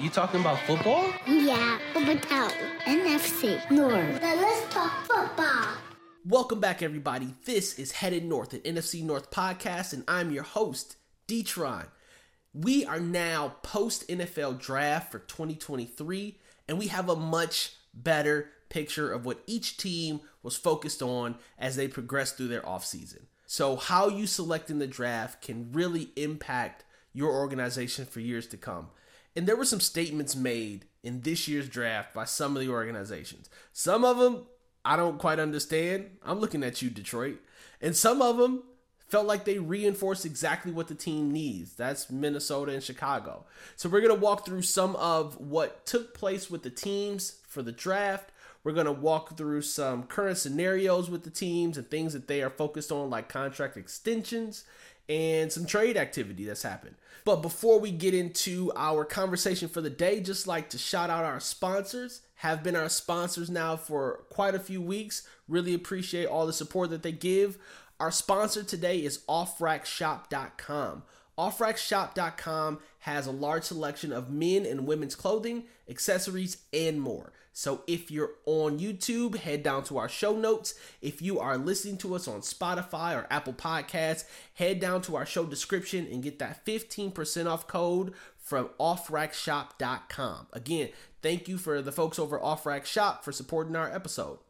You talking about football? Yeah, about NFC North. Now let's talk football. Welcome back, everybody. This is Headed North, an NFC North podcast, and I'm your host, Detron. We are now post NFL draft for 2023, and we have a much better picture of what each team was focused on as they progressed through their offseason. So, how you select in the draft can really impact your organization for years to come. And there were some statements made in this year's draft by some of the organizations. Some of them I don't quite understand. I'm looking at you, Detroit. And some of them felt like they reinforced exactly what the team needs. That's Minnesota and Chicago. So we're going to walk through some of what took place with the teams for the draft. We're going to walk through some current scenarios with the teams and things that they are focused on, like contract extensions and some trade activity that's happened. But before we get into our conversation for the day, just like to shout out our sponsors, have been our sponsors now for quite a few weeks. Really appreciate all the support that they give. Our sponsor today is offracksshop.com. Offracksshop.com has a large selection of men and women's clothing, accessories, and more. So if you're on YouTube, head down to our show notes. If you are listening to us on Spotify or Apple Podcasts, head down to our show description and get that 15% off code from offracksshop.com. Again, thank you for the folks over Off Racks Shop for supporting our episode.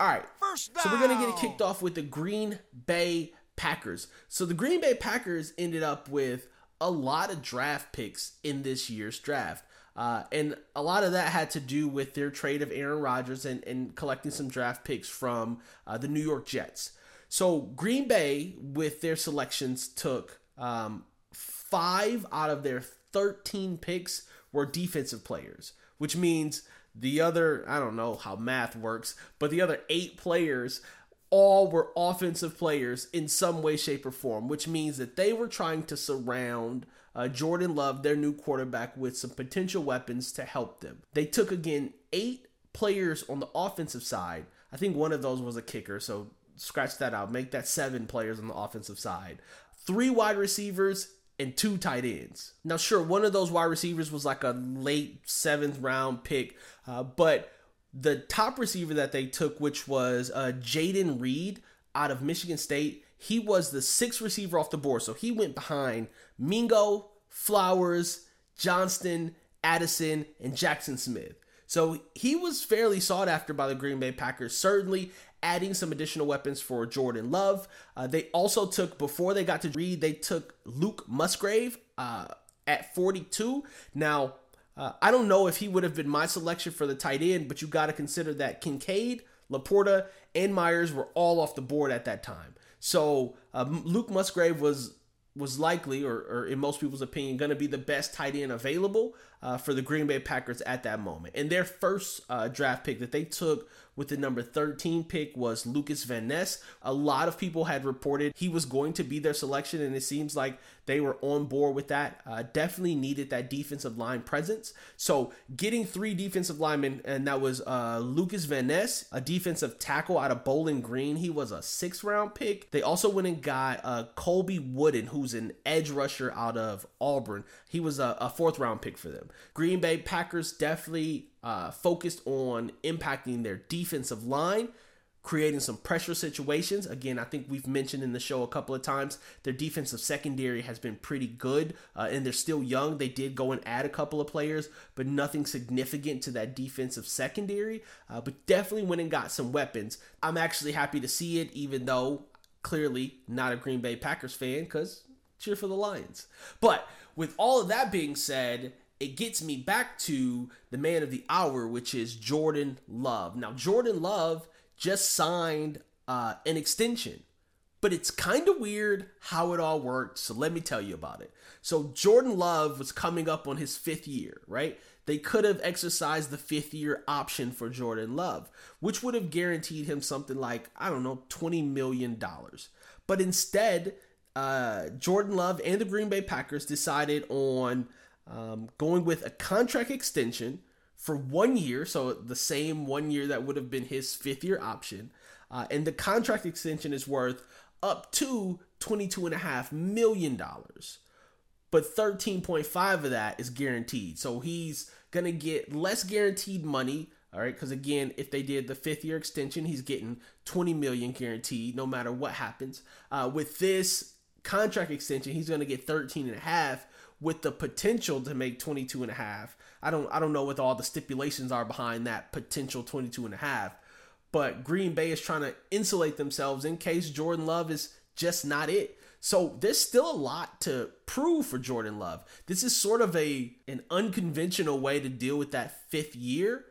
All right. So we're going to get it kicked off with the Green Bay Packers. So the Green Bay Packers ended up with a lot of draft picks in this year's draft. Uh, and a lot of that had to do with their trade of Aaron Rodgers and, and collecting some draft picks from uh, the New York Jets. So Green Bay, with their selections, took um, five out of their 13 picks were defensive players, which means the other, I don't know how math works, but the other eight players all were offensive players in some way, shape, or form, which means that they were trying to surround uh, Jordan Love, their new quarterback, with some potential weapons to help them. They took again eight players on the offensive side. I think one of those was a kicker, so scratch that out. Make that seven players on the offensive side. Three wide receivers and two tight ends. Now, sure, one of those wide receivers was like a late seventh round pick, uh, but the top receiver that they took, which was uh, Jayden Reed out of Michigan State, he was the sixth receiver off the board. So he went behind Mingo, Flowers, Johnston, Addison, and Jaxon Smith. So he was fairly sought after by the Green Bay Packers, certainly adding some additional weapons for Jordan Love. Uh, they also took, before they got to Reed, they took Luke Musgrave uh, at 42. Now, uh, I don't know if he would have been my selection for the tight end, but you got to consider that Kincaid, Laporta, and Myers were all off the board at that time. So um, Luke Musgrave was was likely, or, or in most people's opinion, going to be the best tight end available uh, for the Green Bay Packers at that moment. And their first uh, draft pick that they took with the number 13 pick was Lukas Van Ness. A lot of people had reported he was going to be their selection, and it seems like they were on board with that. Uh, definitely needed that defensive line presence. So getting three defensive linemen, and that was uh, Lukas Van Ness, a defensive tackle out of Bowling Green. He was a six round pick. They also went and got uh, Colby Wooden, who's an edge rusher out of Auburn. He was a, a fourth round pick for them. Green Bay Packers definitely uh, focused on impacting their defensive line, creating some pressure situations. Again, I think we've mentioned in the show a couple of times their defensive secondary has been pretty good, uh, and they're still young. They did go and add a couple of players, but nothing significant to that defensive secondary. Uh, but definitely went and got some weapons. I'm actually happy to see it, even though clearly not a Green Bay Packers fan, because cheer for the Lions. But with all of that being said, it gets me back to the man of the hour, which is Jordan Love. Now, Jordan Love just signed uh, an extension, but it's kind of weird how it all worked. So let me tell you about it. So Jordan Love was coming up on his fifth year, right? They could have exercised the fifth year option for Jordan Love, which would have guaranteed him something like, I don't know, $20 million. But instead, uh, Jordan Love and the Green Bay Packers decided on um, going with a contract extension for one year, so the same one year that would have been his fifth year option. Uh, and the contract extension is worth up to $22.5 million. but 13.5 of that is guaranteed. So he's going to get less guaranteed money, all right? Cuz again, if they did the 5th year extension, he's getting 20 million guaranteed no matter what happens. Uh, with this contract extension, he's going to get 13 and a half with the potential to make 22 and a half. I don't I don't know what all the stipulations are behind that potential 22 and a half, but Green Bay is trying to insulate themselves in case Jordan Love is just not it. So there's still a lot to prove for Jordan Love. This is sort of a an unconventional way to deal with that fifth year,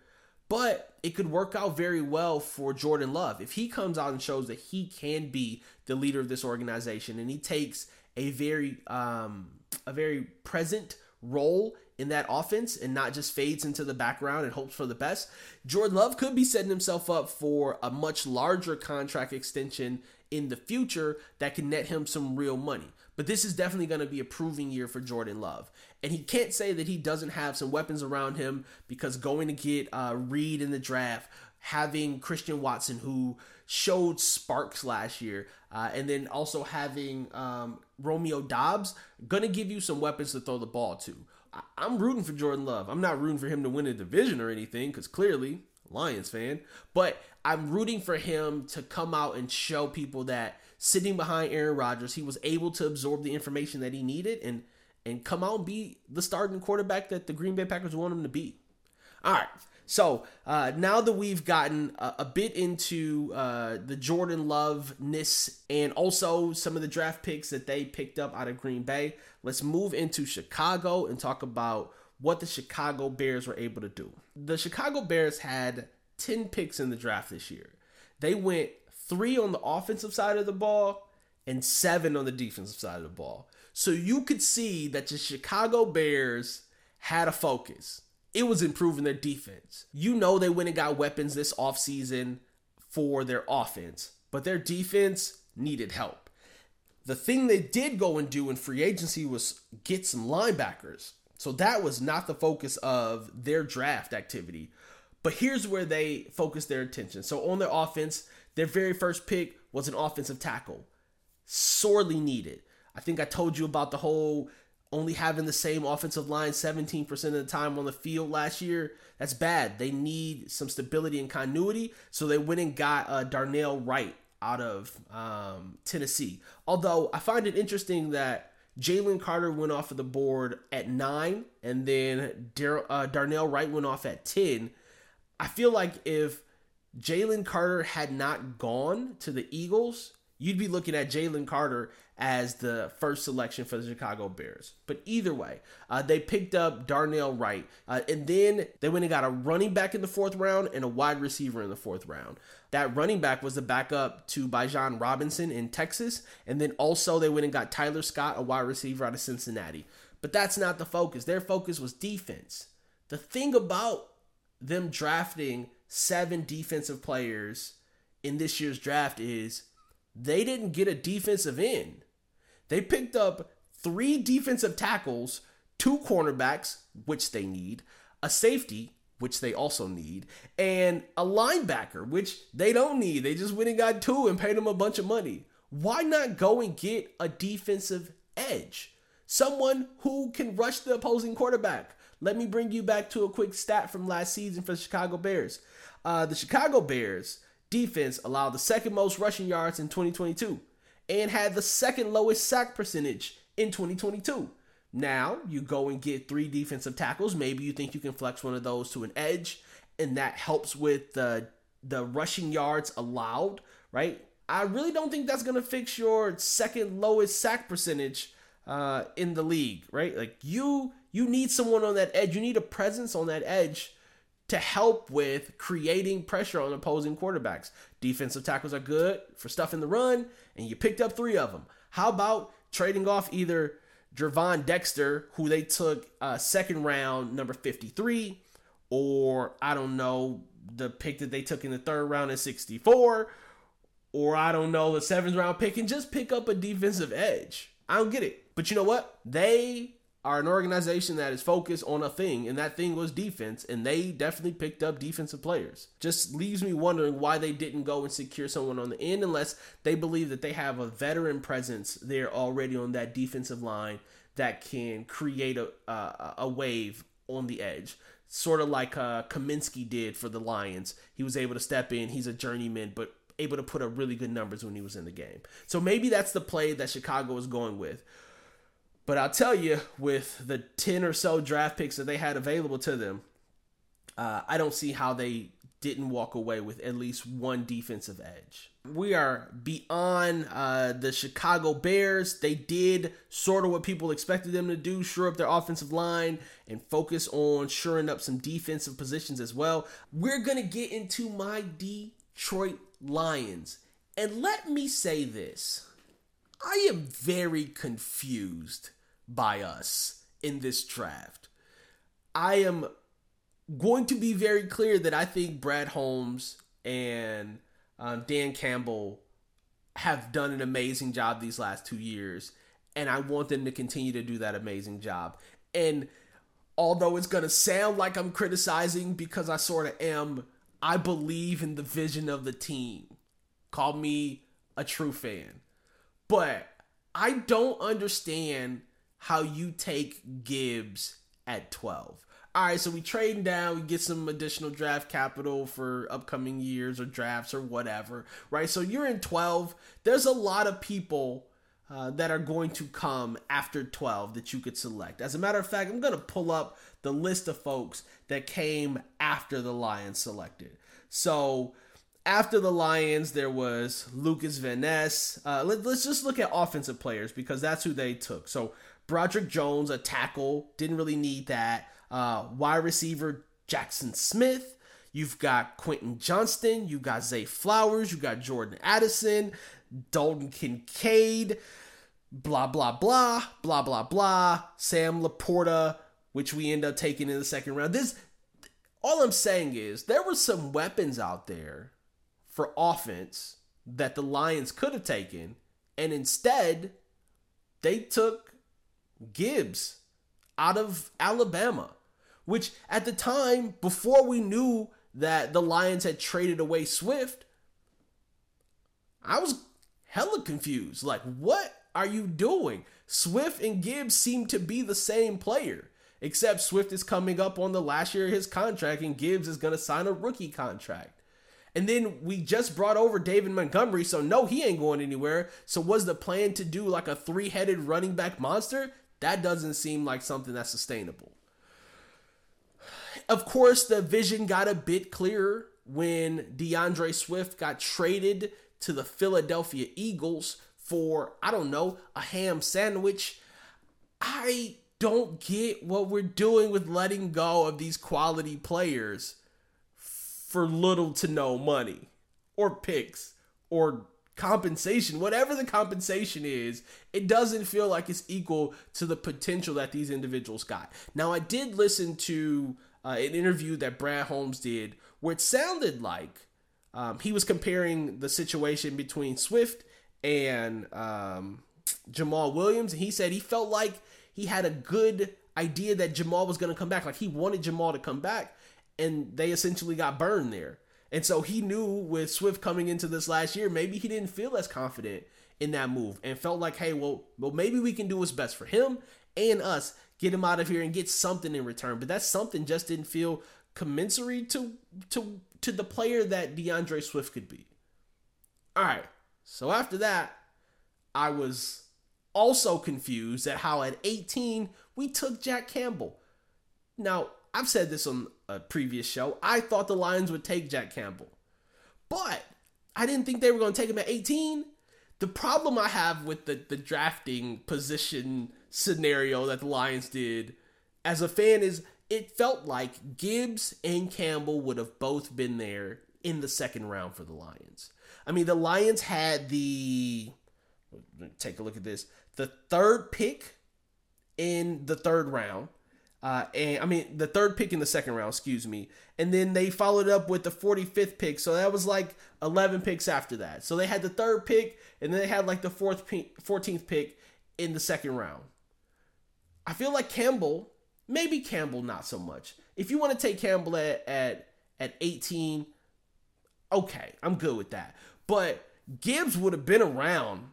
but it could work out very well for Jordan Love if he comes out and shows that he can be the leader of this organization and he takes a very um, a very present role in that offense and not just fades into the background and hopes for the best. Jordan Love could be setting himself up for a much larger contract extension in the future that can net him some real money. But this is definitely going to be a proving year for Jordan Love. And he can't say that he doesn't have some weapons around him because going to get uh, Reed in the draft, having Christian Watson, who showed sparks last year, uh, and then also having um, Romeo Doubs, to give you some weapons to throw the ball to. I- I'm rooting for Jordan Love. I'm not rooting for him to win a division or anything because clearly Lions fan, but I'm rooting for him to come out and show people that sitting behind Aaron Rodgers, he was able to absorb the information that he needed and and come out and be the starting quarterback that the Green Bay Packers want him to be. All right. So uh, now that we've gotten a, a bit into uh, the Jordan Love-ness and also some of the draft picks that they picked up out of Green Bay, let's move into Chicago and talk about what the Chicago Bears were able to do. The Chicago Bears had 10 picks in the draft this year. They went three on the offensive side of the ball and seven on the defensive side of the ball. So you could see that the Chicago Bears had a focus. It was improving their defense. You know they went and got weapons this offseason for their offense, but their defense needed help. The thing they did go and do in free agency was get some linebackers. So that was not the focus of their draft activity. But here's where they focused their attention. So on their offense, their very first pick was an offensive tackle. Sorely needed. I think I told you about the whole only having the same offensive line 17% of the time on the field last year. That's bad. They need some stability and continuity. So they went and got uh, Darnell Wright out of um, Tennessee. Although I find it interesting that Jalen Carter went off of the board at nine, and then Dar- uh, Darnell Wright went off at 10. I feel like if Jalen Carter had not gone to the Eagles, you'd be looking at Jalen Carter as the first selection for the Chicago Bears. But either way, uh, they picked up Darnell Wright. Uh, and then they went and got a running back in the fourth round and a wide receiver in the fourth round. That running back was the backup to Bijan Robinson in Texas. And then also they went and got Tyler Scott, a wide receiver out of Cincinnati. But that's not the focus. Their focus was defense. The thing about them drafting seven defensive players in this year's draft is they didn't get a defensive end. They picked up three defensive tackles, two cornerbacks, which they need, a safety, which they also need, and a linebacker, which they don't need. They just went and got two and paid them a bunch of money. Why not go and get a defensive edge? Someone who can rush the opposing quarterback. Let me bring you back to a quick stat from last season for the Chicago Bears. Uh, the Chicago Bears defense allowed the second most rushing yards in 2022 and had the second lowest sack percentage in 2022. Now you go and get three defensive tackles. Maybe you think you can flex one of those to an edge, and that helps with the the rushing yards allowed, right? I really don't think that's gonna fix your second lowest sack percentage uh, in the league, right? Like you you need someone on that edge. You need a presence on that edge to help with creating pressure on opposing quarterbacks. Defensive tackles are good for stuff in the run, and you picked up three of them. How about trading off either Gervon Dexter, who they took uh, second round, number 53, or I don't know, the pick that they took in the third round at 64, or I don't know, the seventh round pick, and just pick up a defensive edge. I don't get it. But you know what? They are an organization that is focused on a thing, and that thing was defense, and they definitely picked up defensive players. Just leaves me wondering why they didn't go and secure someone on the end unless they believe that they have a veteran presence there already on that defensive line that can create a uh, a wave on the edge, sort of like uh, Kaminsky did for the Lions. He was able to step in. He's a journeyman, but able to put up really good numbers when he was in the game. So maybe that's the play that Chicago is going with. But I'll tell you, with the 10 or so draft picks that they had available to them, uh, I don't see how they didn't walk away with at least one defensive edge. We are beyond uh, the Chicago Bears. They did sort of what people expected them to do shore up their offensive line and focus on shoring up some defensive positions as well. We're going to get into my Detroit Lions. And let me say this I am very confused by us in this draft. I am going to be very clear that I think Brad Holmes and um, Dan Campbell have done an amazing job these last two years, and I want them to continue to do that amazing job. And although it's going to sound like I'm criticizing because I sort of am, I believe in the vision of the team. Call me a true fan. But I don't understand how you take Gibbs at 12 all right, so we trade down, we get some additional draft capital for upcoming years or drafts or whatever, right? So you're in 12. There's a lot of people uh, that are going to come after 12 that you could select. As a matter of fact, I'm going to pull up the list of folks that came after the Lions selected. So after the Lions, there was Lukas Van Ness. Uh, let, us just look at offensive players because that's who they took. So Broderick Jones, a tackle, didn't really need that uh, wide receiver Jaxon Smith. You've got Quentin Johnston. You've got Zay Flowers. You've got Jordan Addison, Dalton Kincaid, blah, blah, blah, blah, blah, blah. Sam LaPorta, which we end up taking in the second round. This, all I'm saying is there were some weapons out there for offense that the Lions could have taken, and instead they took Gibbs out of Alabama, which at the time, before we knew that the Lions had traded away Swift, I was hella confused. Like, what are you doing? Swift and Gibbs seem to be the same player, except Swift is coming up on the last year of his contract and Gibbs is going to sign a rookie contract. And then we just brought over David Montgomery, so no, he ain't going anywhere. So was the plan to do like a three-headed running back monster? That doesn't seem like something that's sustainable. Of course, the vision got a bit clearer when D'Andre Swift got traded to the Philadelphia Eagles for, I don't know, a ham sandwich. I don't get what we're doing with letting go of these quality players for little to no money or picks or compensation, whatever the compensation is, it doesn't feel like it's equal to the potential that these individuals got. Now, I did listen to uh, an interview that Brad Holmes did where it sounded like um, he was comparing the situation between Swift and um, Jamaal Williams, and he said he felt like he had a good idea that Jamaal was going to come back. Like he wanted Jamaal to come back, and they essentially got burned there. And so he knew with Swift coming into this last year, maybe he didn't feel as confident in that move and felt like, hey, well, well, maybe we can do what's best for him and us, get him out of here and get something in return. But that something just didn't feel commensurate to to to the player that D'Andre Swift could be. All right. So after that, I was also confused at how at 18 we took Jack Campbell. Now, I've said this on a previous show. I thought the Lions would take Jack Campbell, but I didn't think they were going to take him at 18. The problem I have with the, the drafting position scenario that the Lions did as a fan is it felt like Gibbs and Campbell would have both been there in the second round for the Lions. I mean, the Lions had the take a look at this the third pick in the third round uh, and I mean the third pick in the second round, excuse me, and then they followed up with the 45th pick, so that was like 11 picks after that. So they had the third pick, and then they had like the fourth, pick, 14th pick in the second round. I feel like Campbell, maybe Campbell, not so much. If you want to take Campbell at at at 18, okay, I'm good with that. But Gibbs would have been around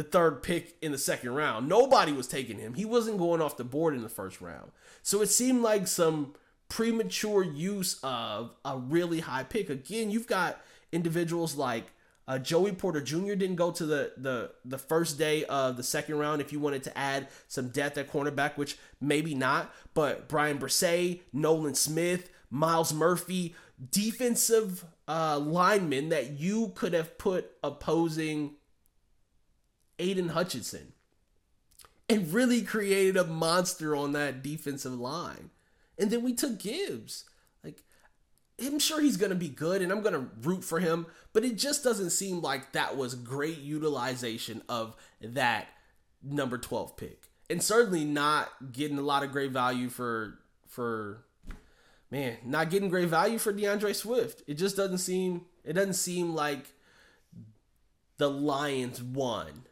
the third pick in the second round. Nobody was taking him. He wasn't going off the board in the first round. So it seemed like some premature use of a really high pick. Again, you've got individuals like uh, Joey Porter Jr. didn't go to the, the the first day of the second round. If you wanted to add some depth at cornerback, which maybe not, but Bryan Bresee, Nolan Smith, Myles Murphy, defensive uh, linemen that you could have put opposing Aidan Hutchinson and really created a monster on that defensive line. And then we took Gibbs. Like, I'm sure he's going to be good and I'm going to root for him, but it just doesn't seem like that was great utilization of that number 12 pick. And certainly not getting a lot of great value for for man, not getting great value for D'Andre Swift. It just doesn't seem it doesn't seem like the Lions won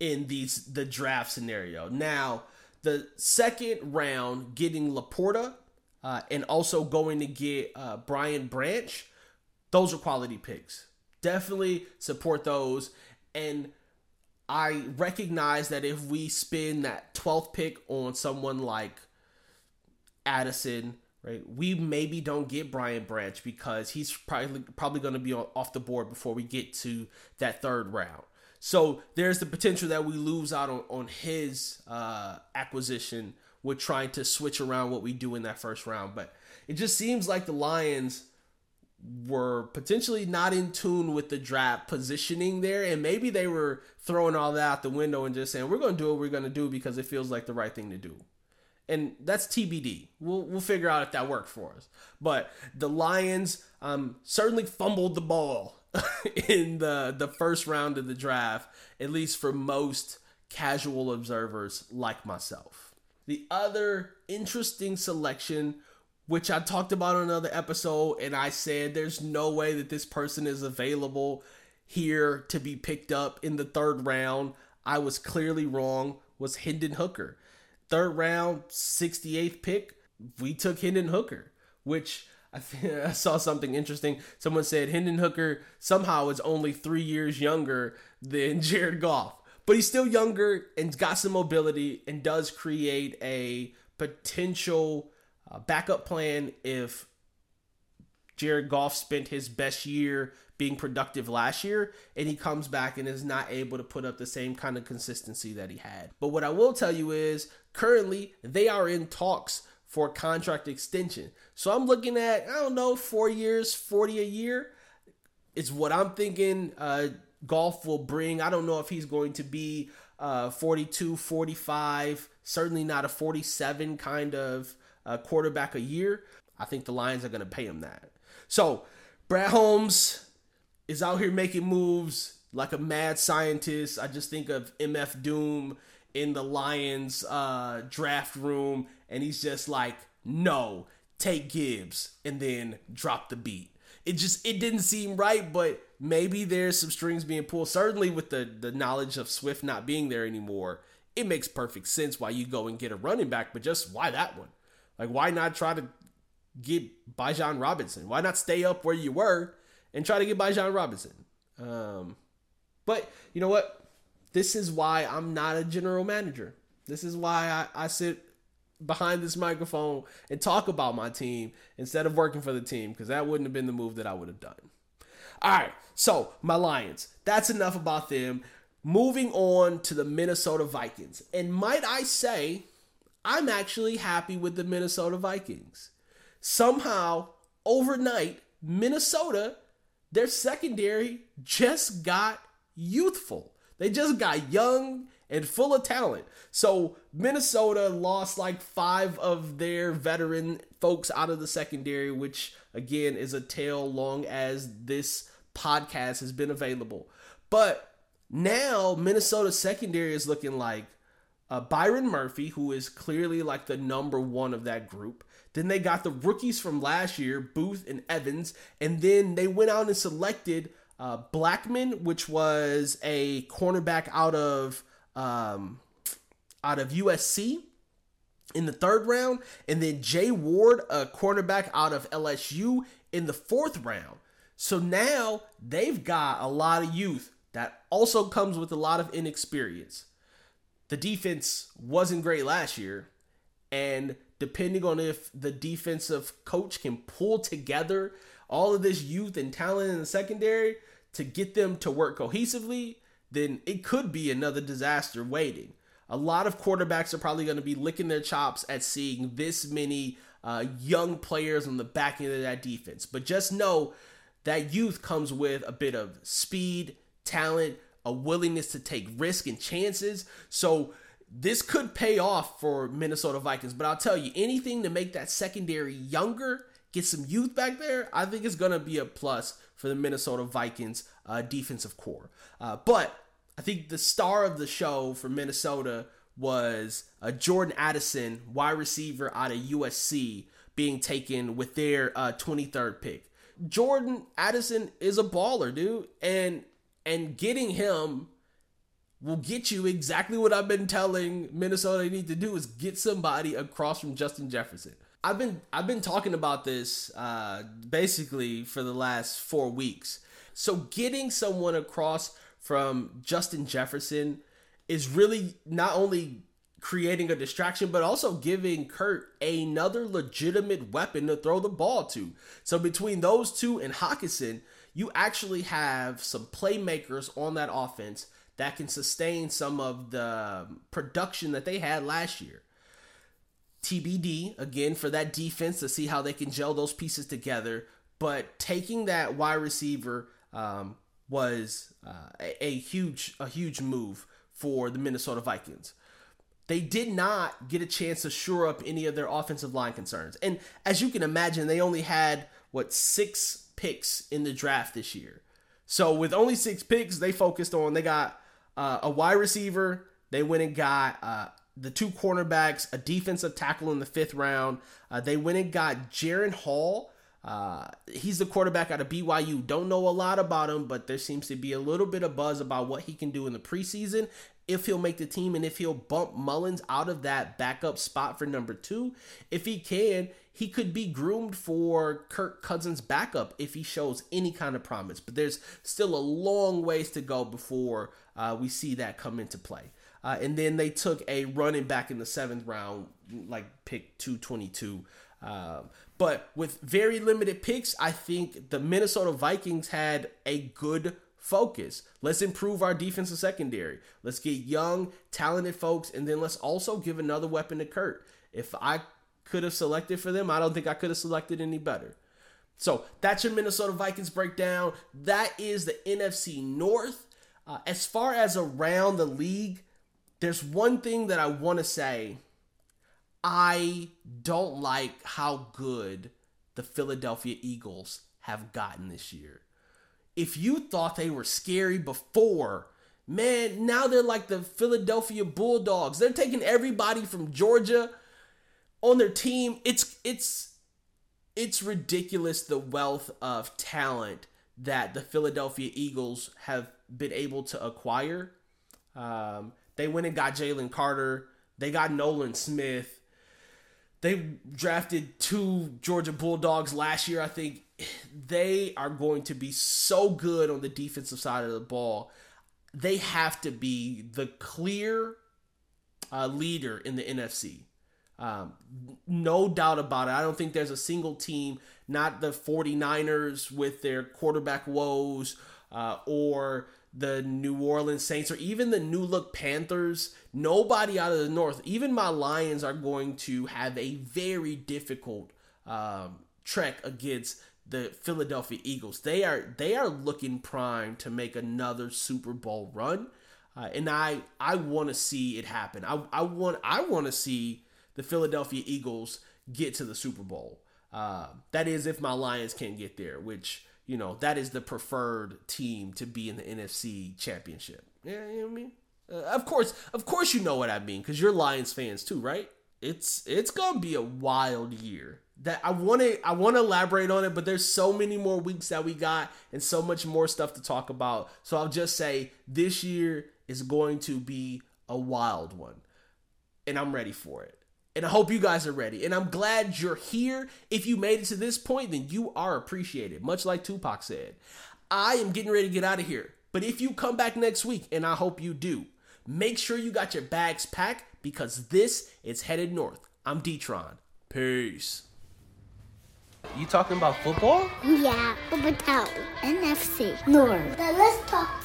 in these the draft scenario. Now, the second round getting LaPorta uh, and also going to get uh, Brian Branch, those are quality picks. Definitely support those. And I recognize that if we spend that 12th pick on someone like Addison, right, we maybe don't get Brian Branch because he's probably probably going to be off the board before we get to that third round. So there's the potential that we lose out on, on his uh, acquisition with trying to switch around what we do in that first round. But it just seems like the Lions were potentially not in tune with the draft positioning there, and maybe they were throwing all that out the window and just saying we're going to do what we're going to do because it feels like the right thing to do. And that's TBD. We'll we'll figure out if that worked for us. But the Lions um, certainly fumbled the ball in the the first round of the draft, at least for most casual observers like myself. The other interesting selection, which I talked about on another episode, and I said there's no way that this person is available here to be picked up in the third round. I was clearly wrong. Was Hendon Hooker. Third round, 68th pick, we took Hendon Hooker, which I, I saw something interesting. Someone said Hendon Hooker somehow is only three years younger than Jared Goff, but he's still younger and got some mobility and does create a potential uh, backup plan if Jared Goff spent his best year being productive last year and he comes back and is not able to put up the same kind of consistency that he had. But what I will tell you is currently they are in talks for contract extension. So I'm looking at, I don't know, four years, 40 a year is what I'm thinking uh, Goff will bring. I don't know if he's going to be uh, 42, 45, certainly not a 47 kind of uh, quarterback a year. I think the Lions are going to pay him that. So Brad Holmes is out here making moves like a mad scientist. I just think of MF Doom in the Lions uh, draft room, and he's just like, no, take Gibbs, and then drop the beat. It just it didn't seem right, but maybe there's some strings being pulled. Certainly with the the knowledge of Swift not being there anymore, it makes perfect sense why you go and get a running back, but just why that one? Like why not try to get Bijan Robinson? Why not stay up where you were and try to get Bijan Robinson? Um, but you know what? This is why I'm not a general manager. This is why I, I sit behind this microphone and talk about my team instead of working for the team because that wouldn't have been the move that I would have done. All right, so my Lions. That's enough about them. Moving on to the Minnesota Vikings. And might I say, I'm actually happy with the Minnesota Vikings. Somehow, overnight, Minnesota, their secondary just got youthful. They just got young and full of talent. So Minnesota lost like five of their veteran folks out of the secondary, which again is a tale long as this podcast has been available. But now Minnesota secondary is looking like uh, Byron Murphy, who is clearly like the number one of that group. Then they got the rookies from last year, Booth and Evans, and then they went out and selected uh, Blackmon, which was a cornerback out of um, out of USC in the third round, and then Jay Ward, a cornerback out of LSU in the fourth round. So now they've got a lot of youth that also comes with a lot of inexperience. The defense wasn't great last year, and depending on if the defensive coach can pull together all of this youth and talent in the secondary to get them to work cohesively, then it could be another disaster waiting. A lot of quarterbacks are probably going to be licking their chops at seeing this many uh, young players on the back end of that defense. But just know that youth comes with a bit of speed, talent, a willingness to take risk and chances. So this could pay off for Minnesota Vikings. But I'll tell you, anything to make that secondary younger, get some youth back there, I think it's going to be a plus for the Minnesota Vikings uh, defensive core. Uh, but I think the star of the show for Minnesota was uh, Jordan Addison, wide receiver out of USC, being taken with their uh, 23rd pick. Jordan Addison is a baller, dude, and and getting him will get you exactly what I've been telling Minnesota they need to do is get somebody across from Justin Jefferson. I've been I've been talking about this uh, basically for the last four weeks. So getting someone across from Justin Jefferson is really not only creating a distraction, but also giving Kirk another legitimate weapon to throw the ball to. So between those two and Hockenson, you actually have some playmakers on that offense that can sustain some of the production that they had last year. TBD again for that defense to see how they can gel those pieces together. But taking that wide receiver um, was uh, a, a huge a huge move for the Minnesota Vikings. They did not get a chance to shore up any of their offensive line concerns. And as you can imagine, they only had what six picks in the draft this year. So with only six picks, they focused on they got uh, a wide receiver. They went and got uh, the two cornerbacks, a defensive tackle in the fifth round. Uh, they went and got Jaren Hall, uh, he's the quarterback out of BYU. Don't know a lot about him, but there seems to be a little bit of buzz about what he can do in the preseason. If he'll make the team and if he'll bump Mullens out of that backup spot for number two. If he can, he could be groomed for Kirk Cousins' backup if he shows any kind of promise. But there's still a long ways to go before uh, we see that come into play. Uh, and then they took a running back in the seventh round, like pick 222. Um, but with very limited picks, I think the Minnesota Vikings had a good focus. Let's improve our defensive secondary. Let's get young, talented folks, and then let's also give another weapon to Kirk. If I could have selected for them, I don't think I could have selected any better. So that's your Minnesota Vikings breakdown. That is the NFC North. Uh, as far as around the league, there's one thing that I want to say I don't like how good the Philadelphia Eagles have gotten this year. If you thought they were scary before, man, now they're like the Philadelphia Bulldogs. They're taking everybody from Georgia on their team. It's it's it's ridiculous the wealth of talent that the Philadelphia Eagles have been able to acquire. Um, they went and got Jalen Carter. They got Nolan Smith. They drafted two Georgia Bulldogs last year. I think they are going to be so good on the defensive side of the ball. They have to be the clear uh, leader in the NFC. Um, no doubt about it. I don't think there's a single team, not the 49ers with their quarterback woes uh, or the New Orleans Saints or even the new look Panthers, nobody out of the North, even my Lions are going to have a very difficult um, trek against the Philadelphia Eagles. They are they are looking prime to make another Super Bowl run, uh, and I I want to see it happen. I I want I want to see the Philadelphia Eagles get to the Super Bowl. Uh, that is if my Lions can't get there, which you know, that is the preferred team to be in the NFC championship. Yeah, you know what I mean? Uh, of course, of course you know what I mean cuz you're Lions fans too, right? It's it's going to be a wild year. That I want to I want to elaborate on it, but there's so many more weeks that we got and so much more stuff to talk about. So I'll just say this year is going to be a wild one. And I'm ready for it. And I hope you guys are ready. And I'm glad you're here. If you made it to this point, then you are appreciated, much like Tupac said. I am getting ready to get out of here. But if you come back next week, and I hope you do, make sure you got your bags packed because this is Headed North. I'm Detron. Peace. You talking about football? Yeah, Bubba Town, NFC, North. Now let's talk